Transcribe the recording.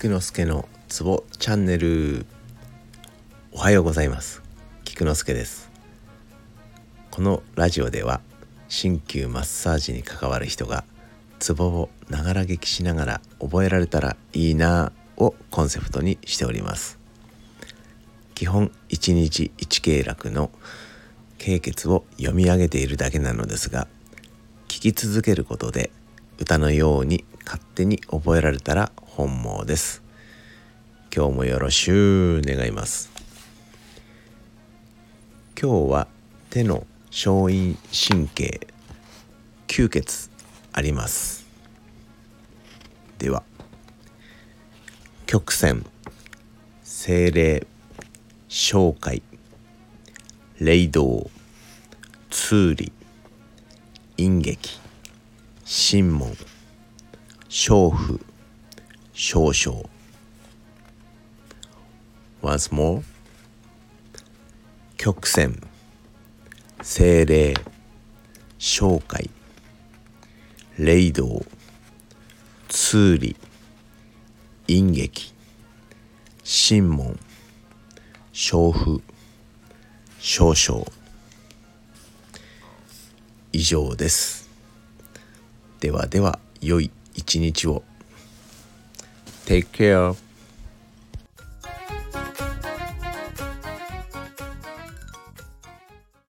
菊之助のツボチャンネル。おはようございます。菊之助です。このラジオでは鍼灸マッサージに関わる人がツボをながら劇しながら覚えられたらいいなをコンセプトにしております。基本1日1経絡の経血を読み上げているだけなのですが聞き続けることで歌のように勝手に覚えられたら本望です。今日もよろしゅう願います。今日は手の小陰神経吸血あります。では曲線精霊紹介霊道通理陰劇神門娼婦少々。Once more. 曲線。精霊。紹介。霊道。通理。陰劇。神門娼婦少々。以上です。ではでは良い一日を。Take care